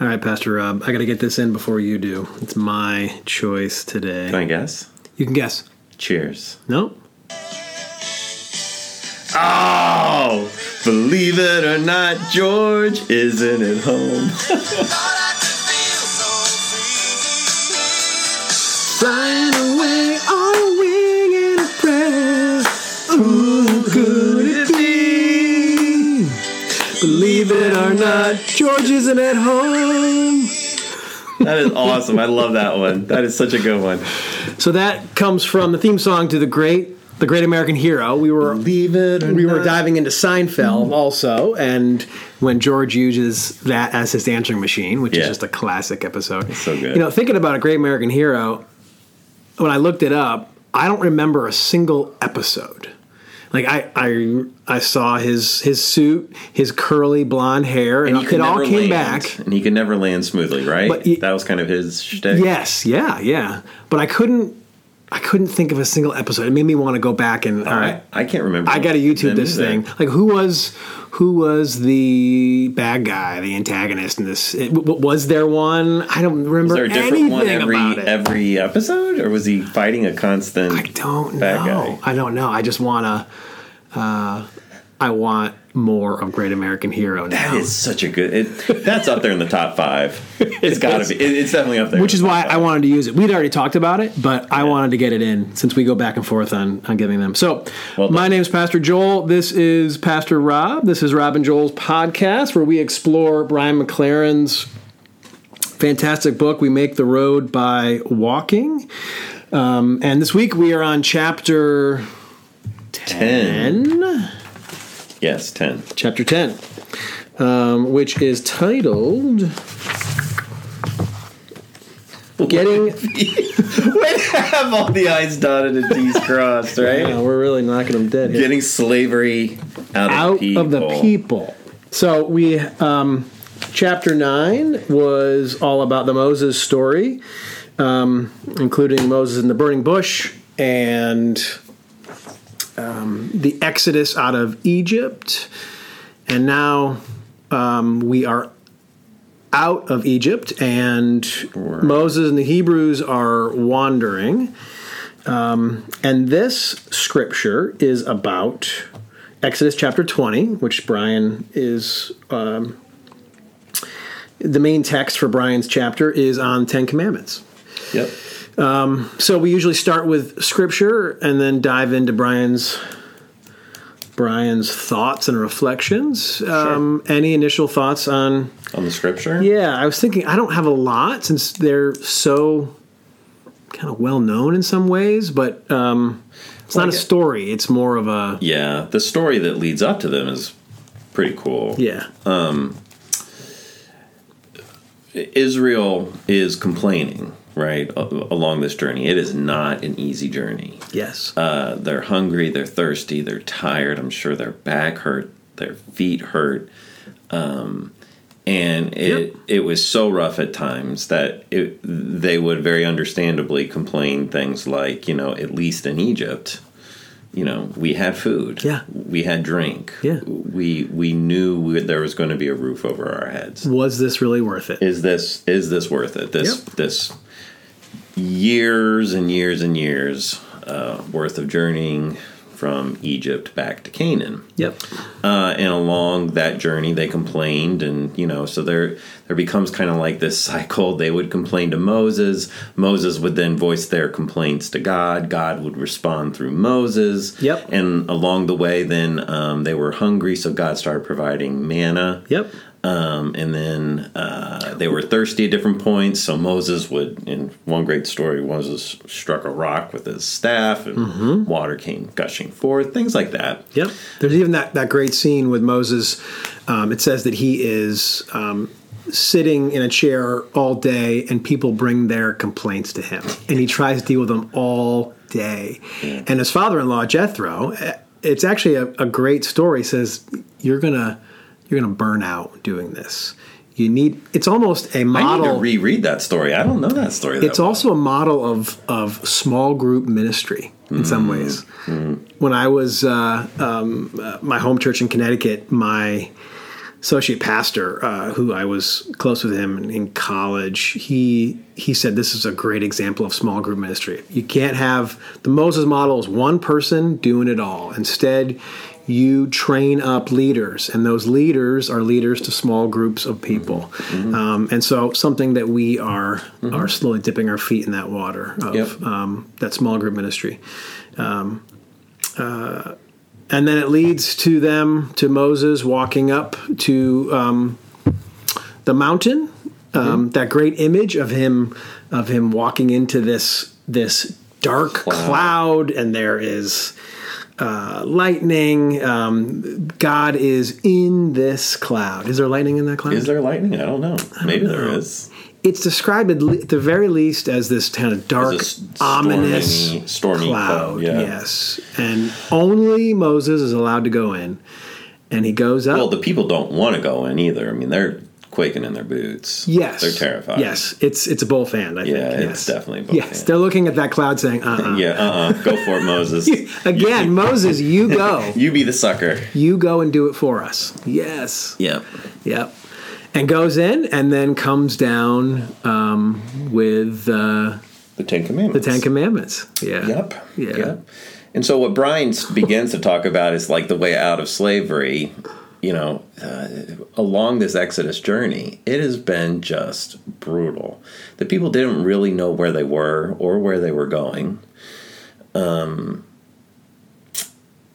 All right, Pastor Rob, I got to get this in before you do. It's my choice today. Can I guess? You can guess. Cheers. No? Oh, believe it or not, George isn't at home. Believe it or not, George isn't at home. That is awesome. I love that one. That is such a good one. So that comes from the theme song to the great, the Great American Hero. We were Believe it or we were diving into Seinfeld mm-hmm. also, and when George uses that as his answering machine, which is just a classic episode. so good. You know, thinking about a Great American Hero, when I looked it up, I don't remember a single episode. Like I, I, I saw his his suit, his curly blonde hair, and, he could it all came land, back. and he could never land smoothly, right? But he- that was kind of his shtick. Yes, yeah, yeah. But I couldn't, I couldn't think of a single episode. It made me want to go back and all right. I, I can't remember. I got to YouTube this either. thing. Like who was who was the bad guy, the antagonist in this? It, w- was there one? I don't remember Was there a different anything one every about it. every episode, or was he fighting a constant? I don't bad know. guy? I don't know. I just wanna. Uh, I want more of Great American Hero now. That is such a good. It, that's up there in the top five. It's got to be. It, it's definitely up there. which is why I wanted to use it. We'd already talked about it, but I wanted to get it in since we go back and forth on, on giving them. So, Well my name's Pastor Joel. This is Pastor Rob. This is Rob and Joel's podcast where we explore Brian McLaren's fantastic book, We Make the Road by Walking. Um, and this week we are on chapter ten. 10. Yes, ten. Chapter 10, um, which is titled Getting. To have all the I's dotted and T's crossed, right? Yeah, we're really knocking them dead here. Getting slavery out, out of, people. of the people. So we um, chapter nine was all about the Moses story, um, including Moses in the burning bush and um, the Exodus out of Egypt, and now um, we are out of Egypt, and Moses and the Hebrews are wandering. Um, and this scripture is about Exodus chapter 20, which Brian is. Um, the main text for Brian's chapter is on Ten Commandments. Yep. So we usually start with scripture and then dive into Brian's Brian's thoughts and reflections. Um, any initial thoughts on? On the scripture. Yeah, I was thinking I don't have a lot since they're so kind of well known in some ways, but um, it's not a story. It's more of a Yeah, the story that leads up to them is pretty cool. yeah. Um, Israel is complaining, right, along this journey. It is not an easy journey. Yes. Uh, they're hungry, they're thirsty, they're tired. I'm sure their back hurt, their feet hurt. Um, and it Yep. it was so rough at times that it, they would very understandably complain things like, you know, at least in Egypt, you know, we had food, Yeah. we had drink, Yeah. we we knew we, there was going to be a roof over our heads Was this really worth it? is this is this worth it? This Yep. this years and years and years uh, worth of journeying from Egypt back to Canaan, Yep. uh, and along that journey they complained, and you know, so there there becomes kind of like this cycle. They would complain to Moses. Moses would then voice their complaints to God. God would respond through Moses. Yep. And along the way, then um, they were hungry, so God started providing manna. Yep. Um, and then uh, they were thirsty at different points. So Moses would, in one great story, Moses struck a rock with his staff, and Mm-hmm. water came gushing forth. Things like that. Yep. There's even that, that great scene with Moses. Um, it says that he is um, sitting in a chair all day and people bring their complaints to him. And he tries to deal with them all day. And his father in law, Jethro, eh, it's actually a, a great story, says, You're going to. You're going to burn out doing this. You need. It's almost a I need model. to reread that story. I don't know that story. That it's well. also a model of of small group ministry in some ways. When I was uh, um, uh, my home church in Connecticut, my associate pastor uh, who I was close with him in college, he he said this is a great example of small group ministry. You can't have the Moses model is one person doing it all. Instead, you train up leaders, and those leaders are leaders to small groups of people. Um, and so, something that we are are slowly dipping our feet in that water of Yep. um, that small group ministry. Um, uh, and then it leads to them to Moses walking up to um, the mountain. Um, That great image of him of him walking into this this dark Cloud. cloud, and there is uh, lightning. Um, God is in this cloud. Is there lightning in that cloud? Is there lightning? I don't know. Maybe there know. is. it's described at, le- at the very least as this kind of dark, ominous stormy- stormy cloud. cloud, yeah. Yes, and only Moses is allowed to go in, and he goes up. Well, the people don't want to go in either. I mean, they're quaking in their boots. yes, they're terrified. Yes, it's it's a bull fan. I Yeah, think. it's yes. definitely a bull Yes, they're looking at that cloud, saying, "Uh, uh Yeah, uh, uh go for it, Moses. Again, Moses, you go, You be the sucker. you go and do it for us. Yes, Yep. yep. And goes in, and then comes down um, with uh, The Ten Commandments. the Ten Commandments. Yeah. Yep. Yeah. Yep. And so what Brian begins to talk about is like the way out of slavery. You know, uh, along this Exodus journey, it has been just brutal. The people didn't really know where they were or where they were going. Um,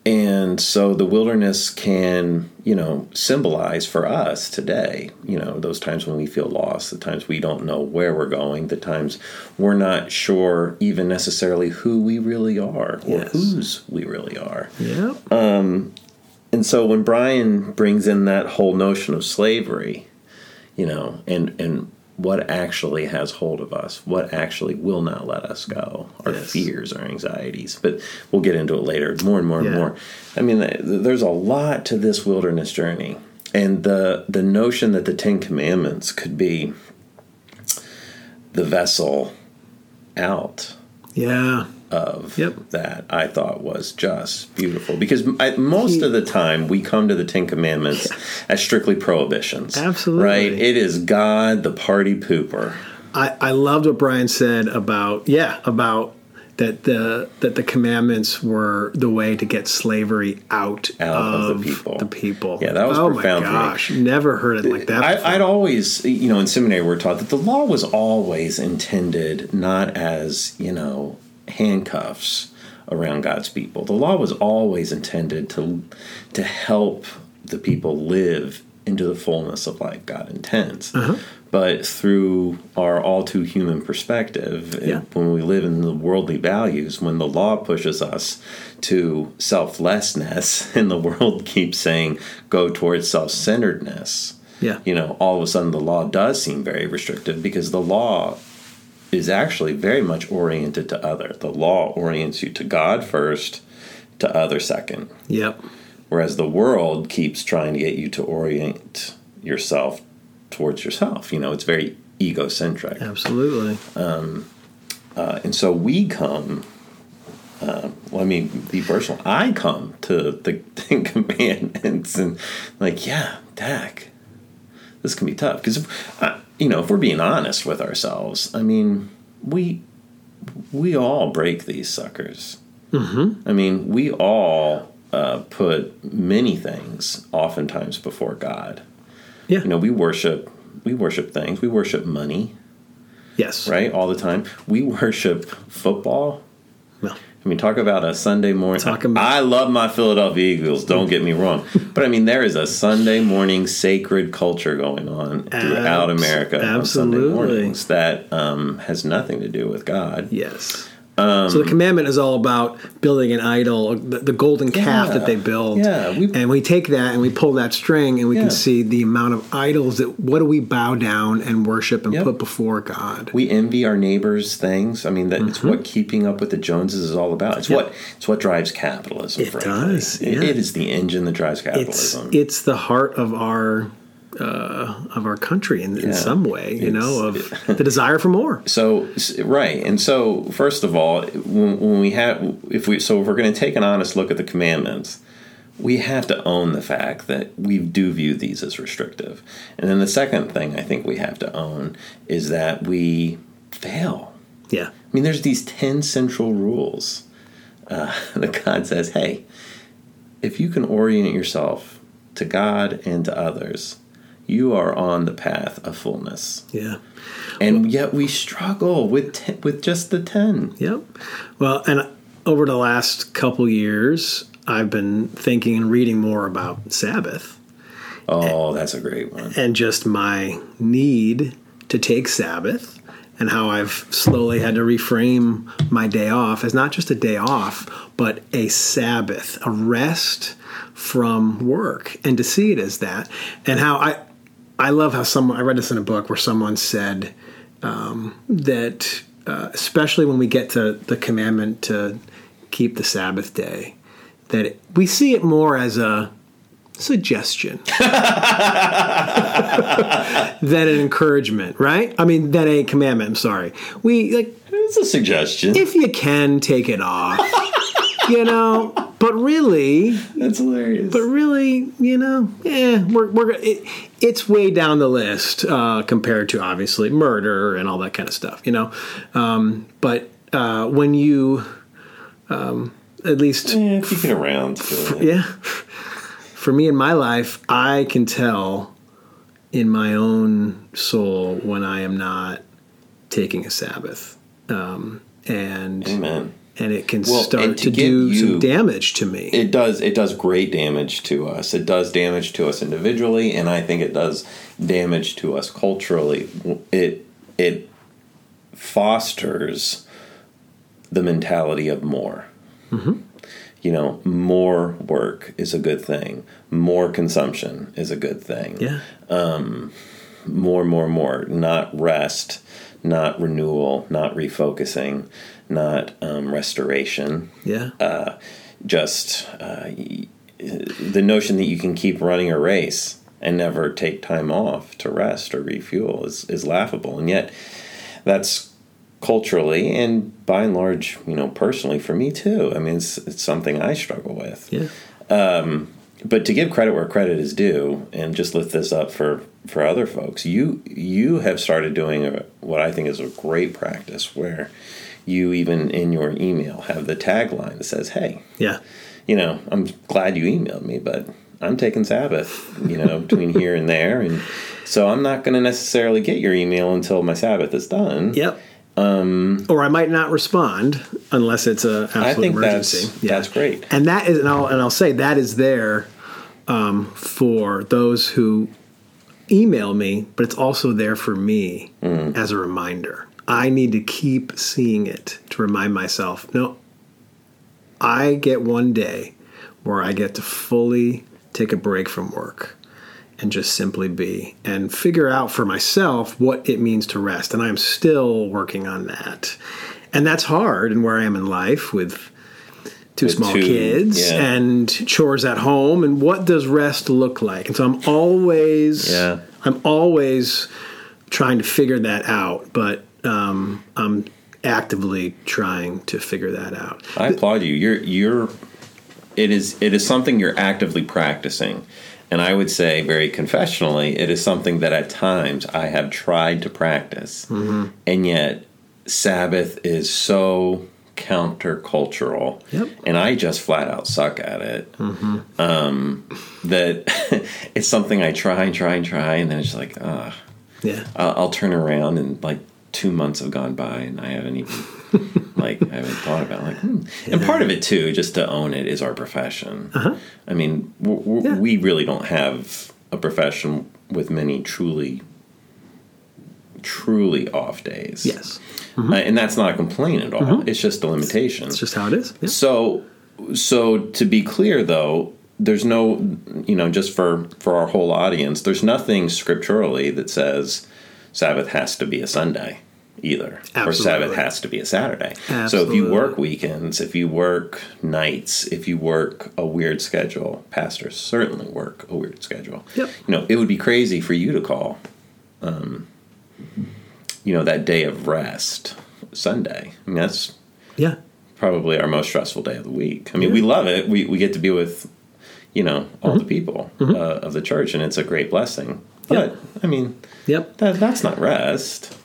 and so the wilderness can, you know, symbolize for us today, you know, those times when we feel lost, the times we don't know where we're going, the times we're not sure even necessarily who we really are or Yes. whose we really are. Yep. And so when Brian brings in that whole notion of slavery, you know, and and what actually has hold of us, what actually will not let us go, our Yes. fears, our anxieties. But we'll get into it later, more and more and Yeah. more. I mean, there's a lot to this wilderness journey, and the the notion that the Ten Commandments could be the vessel out yeah. Of Yep. that I thought was just beautiful because I, most of the time we come to the Ten Commandments as strictly prohibitions. Absolutely. Right? It is God, the party pooper. I, I loved what Brian said about yeah about that the that the commandments were the way to get slavery out, Out of the people. The people. Yeah, that was oh profound my for me. gosh, never heard it like that. before. I, I'd always, you know, in seminary we're taught that the law was always intended not as, you know, handcuffs around God's people. The law was always intended to to help the people live into the fullness of life God intends. Uh-huh. But through our all too human perspective, Yeah. when we live in the worldly values, when the law pushes us to selflessness and the world keeps saying go towards self centeredness, yeah. you know, all of a sudden the law does seem very restrictive because the law is actually very much oriented to other. The law orients you to God first, to other second. Yep. Whereas the world keeps trying to get you to orient yourself towards yourself. You know, it's very egocentric. Absolutely. Uh, and so we come, uh, let me be personal. I come to the Ten Commandments and, like, yeah, Dak, this can be tough. Because, you know, if we're being honest with ourselves, I mean, we we all break these suckers. Mm-hmm. I mean, we all uh, put many things oftentimes before God. Yeah. You know, we worship we worship things. We worship money yes. right? All the time. We worship football. Well, I mean, talk about a Sunday morning. Talk about- I love my Philadelphia Eagles. Don't get me wrong, but I mean, there is a Sunday morning sacred culture going on throughout Abs- America on Sunday mornings that um, has nothing to do with God. yes. Um, so the commandment is all about building an idol, the, the golden calf Yeah. that they build. Yeah, we- and we take that and we pull that string and we Yeah. can see the amount of idols that what do we bow down and worship and Yep. put before God. We envy our neighbors' things. I mean, that it's Mm-hmm. what keeping up with the Joneses is all about. It's what it's what drives capitalism. Right? It frankly. does, It- yeah. it is the engine that drives it's capitalism. it's the heart of our uh, of our country in, in Yeah. some way, you know, of the desire for more. So right, and so first of all, when, when we have, if we, so if we're going to take an honest look at the commandments, we have to own the fact that we do view these as restrictive. And then the second thing I think we have to own is that we fail. Yeah. I mean, there's these 10 central rules uh, that God says, hey, if you can orient yourself to God and to others, you are on the path of fullness. Yeah. And yet we struggle with te- with just the 10. Yep. Well, and over the last couple years, I've been thinking and reading more about Sabbath Oh, that's a great one. and just my need to take Sabbath and how I've slowly had to reframe my day off as not just a day off, but a Sabbath, a rest from work, and to see it as that. And how I, I love how someone I read this in a book where someone said um, that, uh, especially when we get to the commandment to keep the Sabbath day, that it, we see it more as a suggestion than an encouragement, right? I mean, than a commandment. I'm sorry. We like It's a suggestion. if you can take it off, you know. But really, That's hilarious. but really, you know, yeah, we're we're it, it's way down the list uh, compared to obviously murder and all that kind of stuff, you know. Um, but uh, when you, um, at least yeah, it around. yeah. For me in my life, I can tell in my own soul when I am not taking a Sabbath, um, and Amen. And it can Well, start to to, do you- some damage to me. It does. It does great damage to us. It does damage to us individually, and I think it does damage to us culturally. It it fosters the mentality of more. Mm-hmm. You know, more work is a good thing. More consumption is a good thing. yeah, um, More, more, more. Not rest, not renewal, not refocusing, not um, restoration yeah, uh, just uh, the notion that you can keep running a race and never take time off to rest or refuel is, is laughable. And yet, that's culturally and by and large, you know, personally for me too. I mean, it's, it's something I struggle with. yeah, But to give credit where credit is due, and just lift this up for for other folks, you you have started doing a, what I think is a great practice, where you even in your email have the tagline that says, "Hey, yeah, you know, I'm glad you emailed me, but I'm taking Sabbath, you know, between here and there. And so I'm not going to necessarily get your email until my Sabbath is done. yep. Um, or I might not respond unless it's a absolute I think emergency. that's, that's great. and that is and I'll, and I'll say that is there um, for those who email me but it's also there for me Mm. as a reminder. I need to keep seeing it to remind myself no i get one day where i get to fully take a break from work and just simply be and figure out for myself what it means to rest. And i'm still working on that. And that's hard and where i am in life with two small two, kids yeah. and chores at home and what does rest look like and so i'm always Yeah. i'm always trying to figure that out but um, i'm actively trying to figure that out I applaud you. You're you're it is it is something you're actively practicing. And I would say very confessionally, it is something that at times I have tried to practice. And yet Sabbath is so countercultural. Yep. And I just flat out suck at it. Um, that it's something I try and try and try, and then it's like, ah, yeah I'll, I'll turn around and like two months have gone by and I haven't even like I haven't thought about like hmm. and part of it too just to own it is our profession. I mean w- w- Uh-huh. Yeah. we really don't have a profession with many truly truly off days. yes Uh, and that's not a complaint at all. It's just a limitation. it's just how it is yeah. So, so to be clear, though, there's no, you know, just for for our whole audience, there's nothing scripturally that says Sabbath has to be a Sunday either, or Sabbath has to be a Saturday. So if you work weekends, if you work nights, if you work a weird schedule, pastors certainly work a weird schedule. Yep. You know, it would be crazy for you to call, um, you know, that day of rest Sunday. I mean, that's yeah probably our most stressful day of the week. I mean, we love it. We we get to be with you know all the people uh, of the church, and it's a great blessing. But I mean, Yep. that, that's not rest.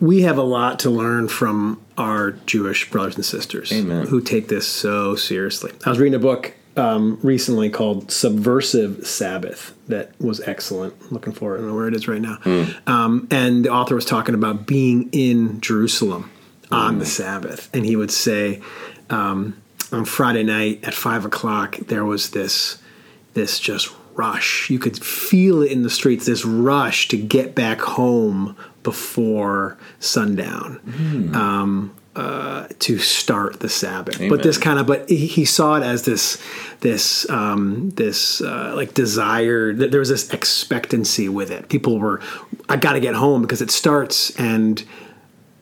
we have a lot to learn from our Jewish brothers and sisters Amen. who take this so seriously. I was reading a book um, recently called Subversive Sabbath that was excellent. Looking for it. I don't know where it is right now. Um, and the author was talking about being in Jerusalem on the Sabbath. And he would say, um, on Friday night at five o'clock, there was this this just rush. You could feel it in the streets, this rush to get back home before sundown. Um, uh, to start the Sabbath, but this kind of, but he, he saw it as this, this, um, this uh, like desire. That there was this expectancy with it. People were, I got to get home because it starts, and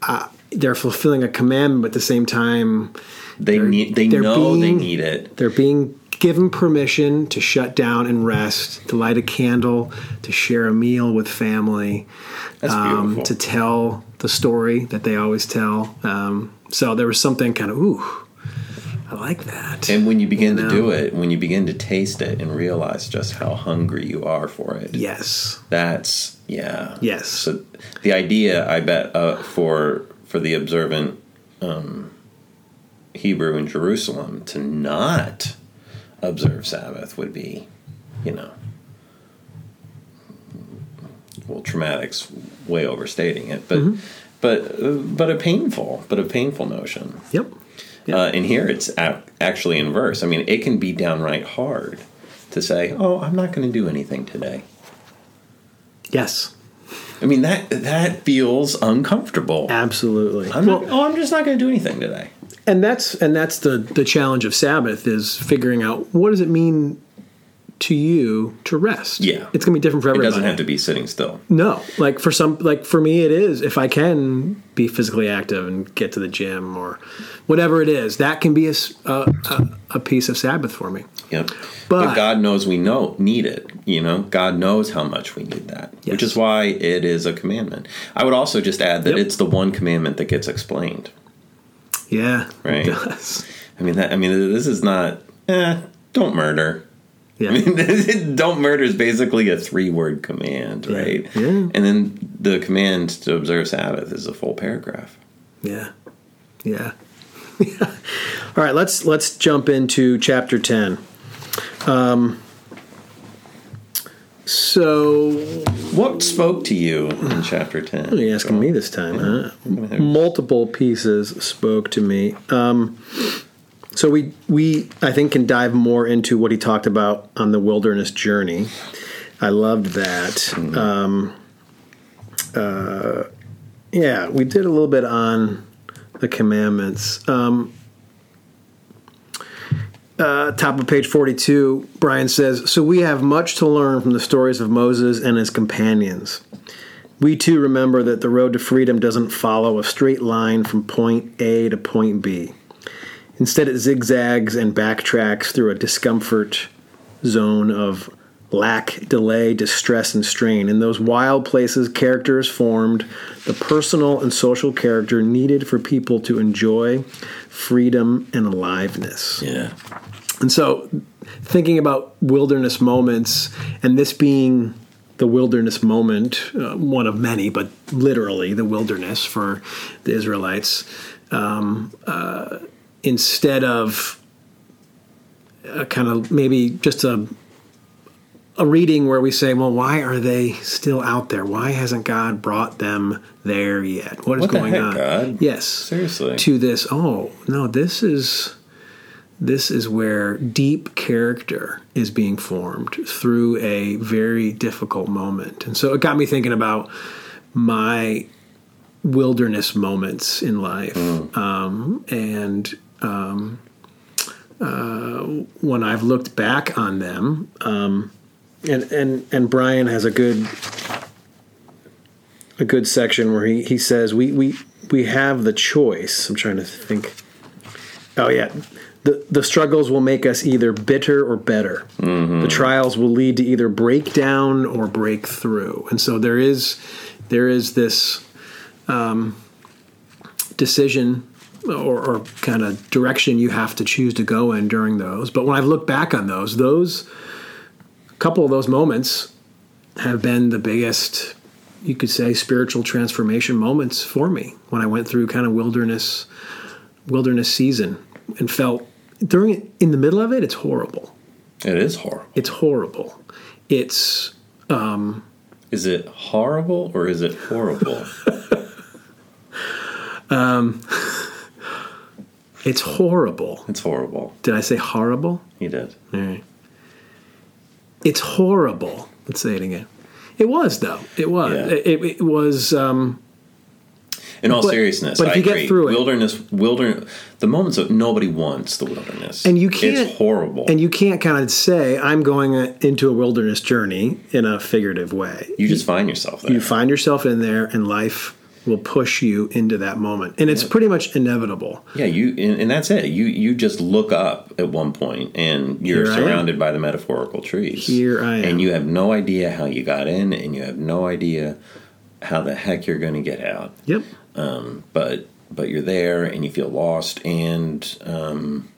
uh, they're fulfilling a commandment, but at the same time, They need. They know they need it. they're being given permission to shut down and rest, to light a candle, to share a meal with family, um, to tell the story that they always tell. Um, so there was something kind of, ooh, I like that. And when you begin You to do it, when you begin to taste it and realize just how hungry you are for it, yes. that's yeah. Yes. So the idea, I bet, uh, for for the observant um, Hebrew in Jerusalem to not observe Sabbath would be, you know, well, traumatic's way overstating it, but Mm-hmm. but but a painful, but a painful notion. Yep. Yep. Uh, and here it's actually inverse. I mean, it can be downright hard to say, "Oh, I'm not going to do anything today." yes. I mean that that feels uncomfortable. Absolutely. I'm not, oh, I'm just not going to do anything today. and that's and that's the the challenge of Sabbath is figuring out what does it mean to you to rest. Yeah. It's going to be different for everybody. It doesn't have to be sitting still. No, like for some, like for me, it is. If I can be physically active and get to the gym or whatever it is, that can be a piece of Sabbath for me. Yep. But- But, God knows we know need it. You know, God knows how much we need that, which is why it is a commandment. I would also just add that Yep. it's the one commandment that gets explained. Yeah, Right. It does. I mean, that, I mean, this is not. Eh, don't murder. Yeah, I mean, don't murder is basically a three-word command, right? Yeah. And then the command to observe Sabbath is a full paragraph. yeah, yeah. All right, let's let's jump into chapter ten. Um, so What spoke to you in chapter ten? You're asking me this time, huh? Multiple pieces spoke to me. Um, so we we I think can dive more into what he talked about on the wilderness journey. I loved that. Um, uh, yeah, we did a little bit on the commandments. Um, uh, top of page 42, Brian says, So we have much to learn from the stories of Moses and his companions. We too remember that the road to freedom doesn't follow a straight line from point A to point B. Instead, it zigzags and backtracks through a discomfort zone of lack, delay, distress, and strain. In those wild places, character is formed, the personal and social character needed for people to enjoy freedom and aliveness. Yeah. And so, thinking about wilderness moments, and this being the wilderness moment, uh, one of many, but literally the wilderness for the Israelites, um, uh, instead of a kind of maybe just a a reading where we say, well, why are they still out there? Why hasn't God brought them there yet? What is What going heck, on? God? Yes, Seriously. to this. Oh no, this is this is where deep character is being formed through a very difficult moment, and so it got me thinking about my wilderness moments in life, um, and um, uh, when I've looked back on them, um, and and and Brian has a good a good section where he, he says we, we we have the choice. I'm trying to think. Oh yeah. The, the struggles will make us either bitter or better. The trials will lead to either breakdown or breakthrough. And so there is there is this um, decision or, or kind of direction you have to choose to go in during those. But when I've looked back on those, those couple of those moments have been the biggest, you could say, spiritual transformation moments for me when I went through kind of wilderness wilderness season and felt during it in the middle of it, it's horrible. It is horrible. It's horrible. It's um, Is it horrible or is it horrible? it's horrible. it's horrible. Did I say horrible? You did. All right. It's horrible. Let's say it again. It was though. It was. Yeah. It, it was. Um, In all But- seriousness, but if I you get through it- wilderness, wilderness, the moments that nobody wants the wilderness, And you can't- It's horrible. and you can't kind of say, "I'm going uh, into a wilderness journey" in a figurative way. you just find yourself there. You find yourself in there, and life will push you into that moment, and it's pretty much inevitable. yeah, you, and, and that's it. You you just look up at one point, and you're Here surrounded by the metaphorical trees. Here I am. and you have no idea how you got in, and you have no idea how the heck you're going to get out. Yep. but but you're there and you feel lost and um,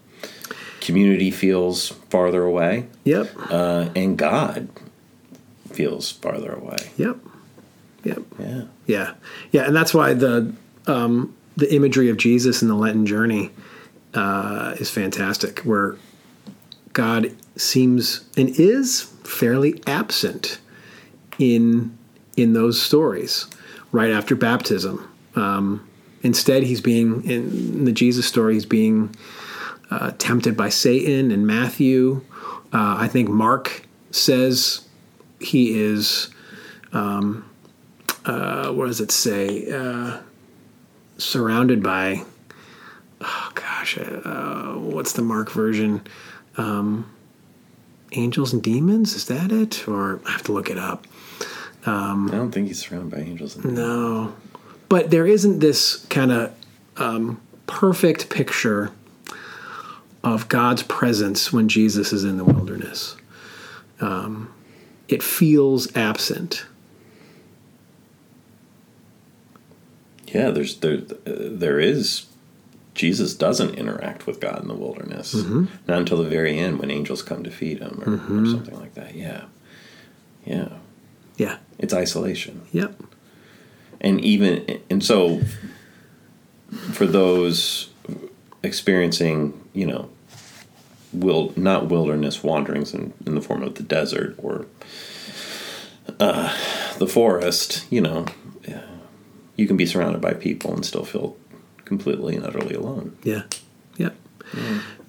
community feels farther away Yep. uh, and god feels farther away Yep. Yep. yeah Yeah, yeah, and that's why the um, the imagery of Jesus in the Lenten journey uh, is fantastic, where God seems and is fairly absent in in those stories right after baptism. Um, instead, he's being in the Jesus story. He's being uh, tempted by Satan and Matthew. Uh, I think Mark says he is what does it say? Uh, surrounded by, oh gosh, uh, what's the Mark version? Um, angels and demons? Is that it? Or I have to look it up. i don't think he's surrounded by angels No, but there isn't this kind of um, perfect picture of God's presence when Jesus is in the wilderness. Um, it feels absent. Yeah there's there there is jesus doesn't interact with god in the wilderness Mm-hmm. not until the very end when angels come to feed him or, or something like that yeah yeah Yeah. it's isolation Yep. and even and so for those experiencing you know will not wilderness wanderings in, in the form of the desert or uh, the forest you know you can be surrounded by people and still feel completely and utterly alone Yeah, yeah.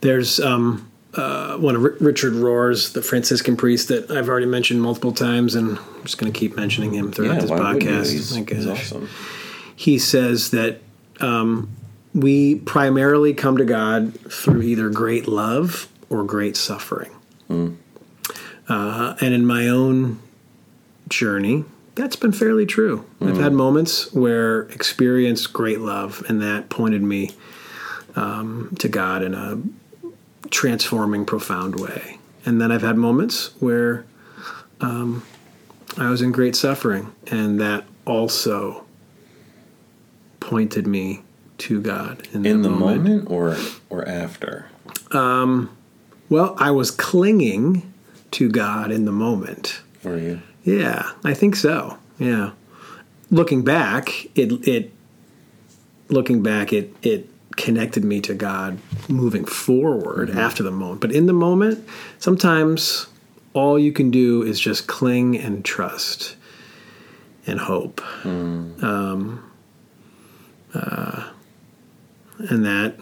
There's um, uh, one of R- Richard Rohr's, the Franciscan priest that I've already mentioned multiple times, and I'm just going to keep mentioning him throughout this wouldn't you? podcast. He's, My he's awesome He says that um, we primarily come to God through either great love or great suffering. Uh, and in my own journey, that's been fairly true. I've had moments where experienced great love, and that pointed me um, to God in a transforming, profound way. And then I've had moments where um, I was in great suffering, and that also pointed me to God in, in the moment or or after Well, I was clinging to God in the moment. for you Yeah, I think so. Yeah. Looking back, it it looking back it it connected me to God moving forward after the moment. But in the moment, sometimes all you can do is just cling and trust and hope. Um, uh, and that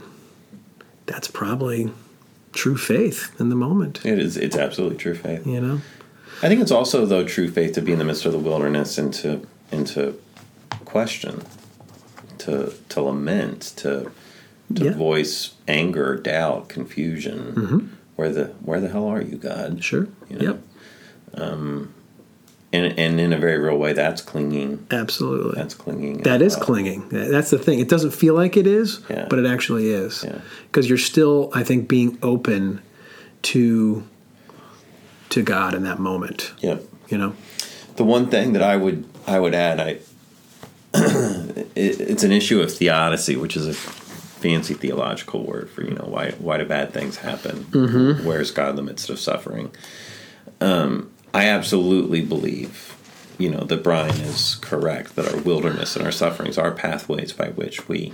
that's probably true faith in the moment, it is it's absolutely true faith you know? I think it's also though true faith to be in the midst of the wilderness and to and to question, to to lament, to to Yeah. voice anger, doubt, confusion. Mm-hmm. Where the where the hell are you, God? Sure. You know? Yep. Um, and and in a very real way, that's clinging. Absolutely. That's clinging. that is well. clinging. That's the thing. It doesn't feel like it is, Yeah. but it actually is. Yeah. Because you're still, I think, being open to to God in that moment. Yeah. You know. The one thing that I would I would add, I it, it's an issue of theodicy, which is a fancy theological word for you know why why do bad things happen? Where's God in the midst of suffering? Um, I absolutely believe, you know, that Brian is correct that our wilderness and our sufferings are pathways by which we,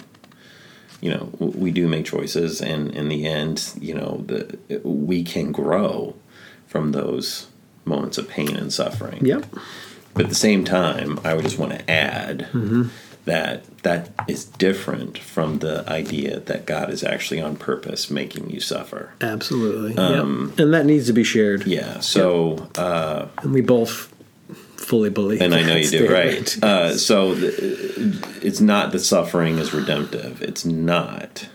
you know, we do make choices, and in the end, you know, the we can grow from those moments of pain and suffering. Yep. But at the same time, I would just want to add that that is different from the idea that God is actually on purpose making you suffer. Absolutely. yep. And that needs to be shared. Yeah. So, uh, And we both fully believe. and I know you do, right? Uh, so, th- it's not that suffering is redemptive. It's not.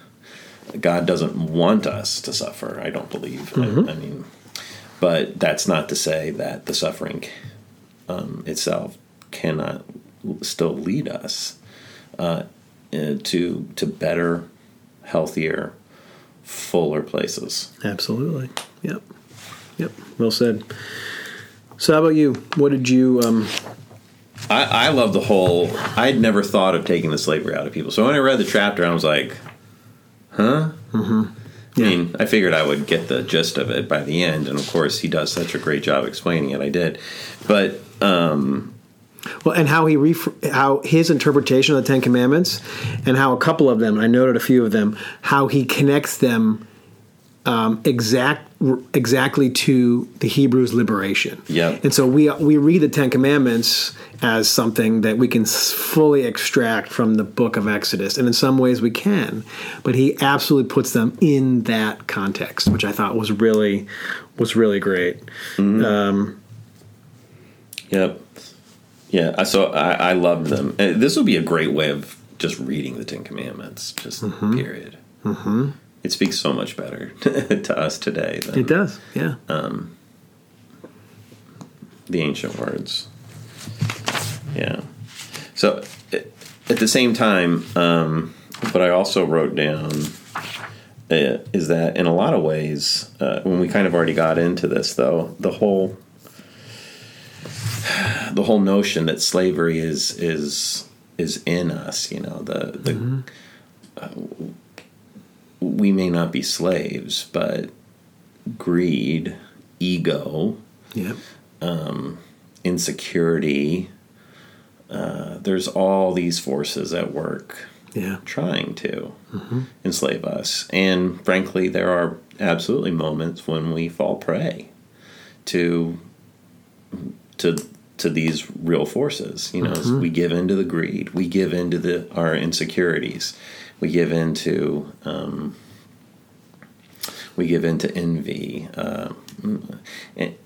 God doesn't want us to suffer. I don't believe. I, I mean, but that's not to say that the suffering um, itself cannot still lead us uh, to to better, healthier, fuller places. Absolutely. Yep. Yep. Well said. So, how about you? What did you? Um, I, I love the whole. I'd never thought of taking the slavery out of people. So when I read the chapter, I was like, "Huh." Mm-hmm. Yeah. I mean, I figured I would get the gist of it by the end, and of course, he does such a great job explaining it. I did, but um, well, and how he ref- how his interpretation of the Ten Commandments, and how a couple of them, I noted a few of them, how he connects them um, exact exactly to the Hebrews' liberation. Yeah. And so we we read the Ten Commandments as something that we can fully extract from the Book of Exodus, and in some ways we can, but he absolutely puts them in that context, which I thought was really was really great. Mm-hmm. Um, yep, yeah. So I, I loved them. This would be a great way of just reading the Ten Commandments. Just mm-hmm. period. Mm-hmm. It speaks so much better to us today than It does, yeah. the ancient words. Yeah. So at the same time, um, what I also wrote down uh, is that in a lot of ways, uh, when we kind of already got into this, though, the whole the whole notion that slavery is is is in us. You know, the the uh, we may not be slaves, but greed, ego, Yep. Um, insecurity. Uh, there's all these forces at work Yeah. trying to mm-hmm. enslave us. And frankly, there are absolutely moments when we fall prey to to to these real forces. You know, mm-hmm. we give into the greed, we give into the our insecurities, we give into um, we give into envy, uh, and,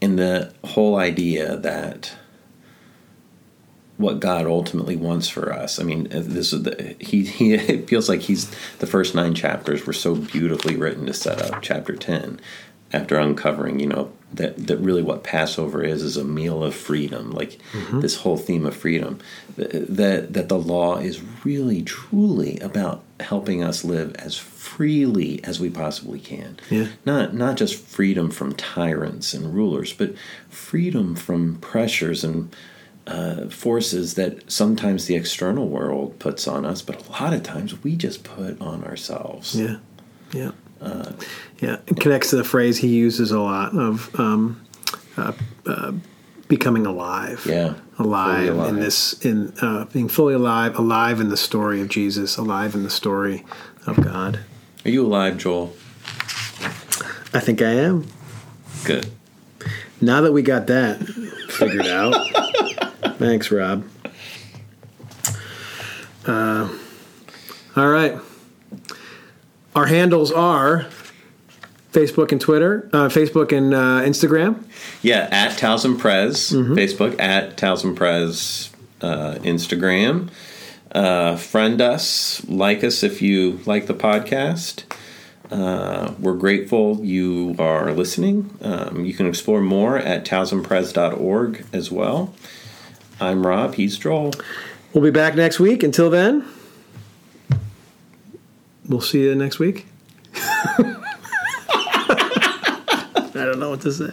and the whole idea that what God ultimately wants for us. I mean, this is the, he. He it feels like he's the first nine chapters were so beautifully written to set up chapter ten. After uncovering, you know that that really what Passover is is a meal of freedom, like this whole theme of freedom. That that the law is really truly about helping us live as freely as we possibly can. Yeah. Not not just freedom from tyrants and rulers, but freedom from pressures and uh, forces that sometimes the external world puts on us, but a lot of times we just put on ourselves. Yeah, yeah, yeah. It connects to the phrase he uses a lot of um, uh, uh, becoming alive. Yeah. alive, alive. in this, in uh, being fully alive, alive in the story of Jesus, alive in the story of God. Are you alive, Joel? I think I am. Good. Now that we got that figured out, thanks, Rob. Uh, all right. Our handles are Facebook and Twitter, uh, Facebook and uh, Instagram. Yeah, at Towson Prez, Facebook, at Towson Prez, uh, Instagram. Uh, friend us, like us if you like the podcast. Uh, we're grateful you are listening. Um, you can explore more at towsonprez.org as well. I'm Rob, he's Joel. We'll be back next week. Until then, we'll see you next week. I don't know what to say.